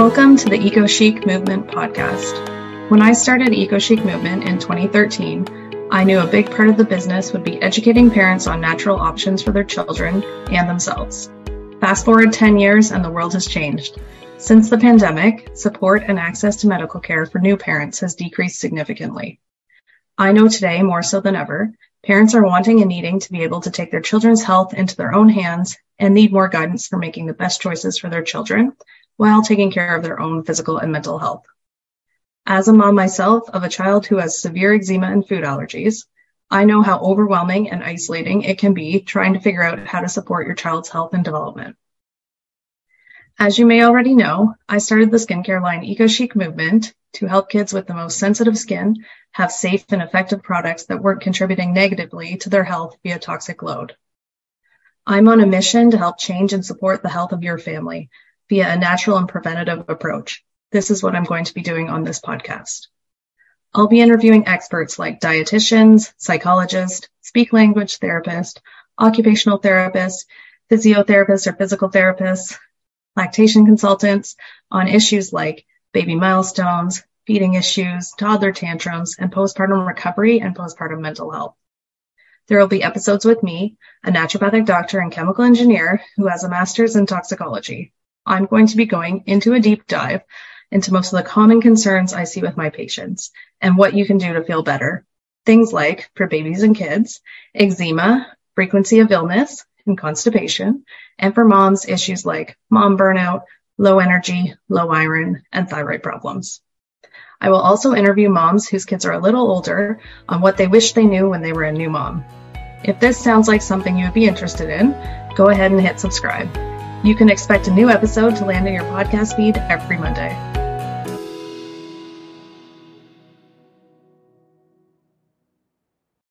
Welcome to the Eco Chic Movement podcast. When I started Eco Chic Movement in 2013, I knew a big part of the business would be educating parents on natural options for their children and themselves. Fast forward 10 years and the world has changed. Since the pandemic, support and access to medical care for new parents has decreased significantly. I know today more so than ever, parents are wanting and needing to be able to take their children's health into their own hands and need more guidance for making the best choices for their children while taking care of their own physical and mental health. As a mom myself of a child who has severe eczema and food allergies, I know how overwhelming and isolating it can be trying to figure out how to support your child's health and development. As you may already know, I started the skincare line Eco Chic movement to help kids with the most sensitive skin have safe and effective products that weren't contributing negatively to their health via toxic load. I'm on a mission to help change and support the health of your family via a natural and preventative approach. This is what I'm going to be doing on this podcast. I'll be interviewing experts like dietitians, psychologists, speak language therapists, occupational therapists, physiotherapists or physical therapists, lactation consultants on issues like baby milestones, feeding issues, toddler tantrums, and postpartum recovery and postpartum mental health. There will be episodes with me, a naturopathic doctor and chemical engineer who has a master's in toxicology. I'm going to be going into a deep dive into most of the common concerns I see with my patients and what you can do to feel better. Things like for babies and kids, eczema, frequency of illness and constipation, and for moms, issues like mom burnout, low energy, low iron, and thyroid problems. I will also interview moms whose kids are a little older on what they wish they knew when they were a new mom. If this sounds like something you would be interested in, go ahead and hit subscribe. You can expect a new episode to land in your podcast feed every Monday.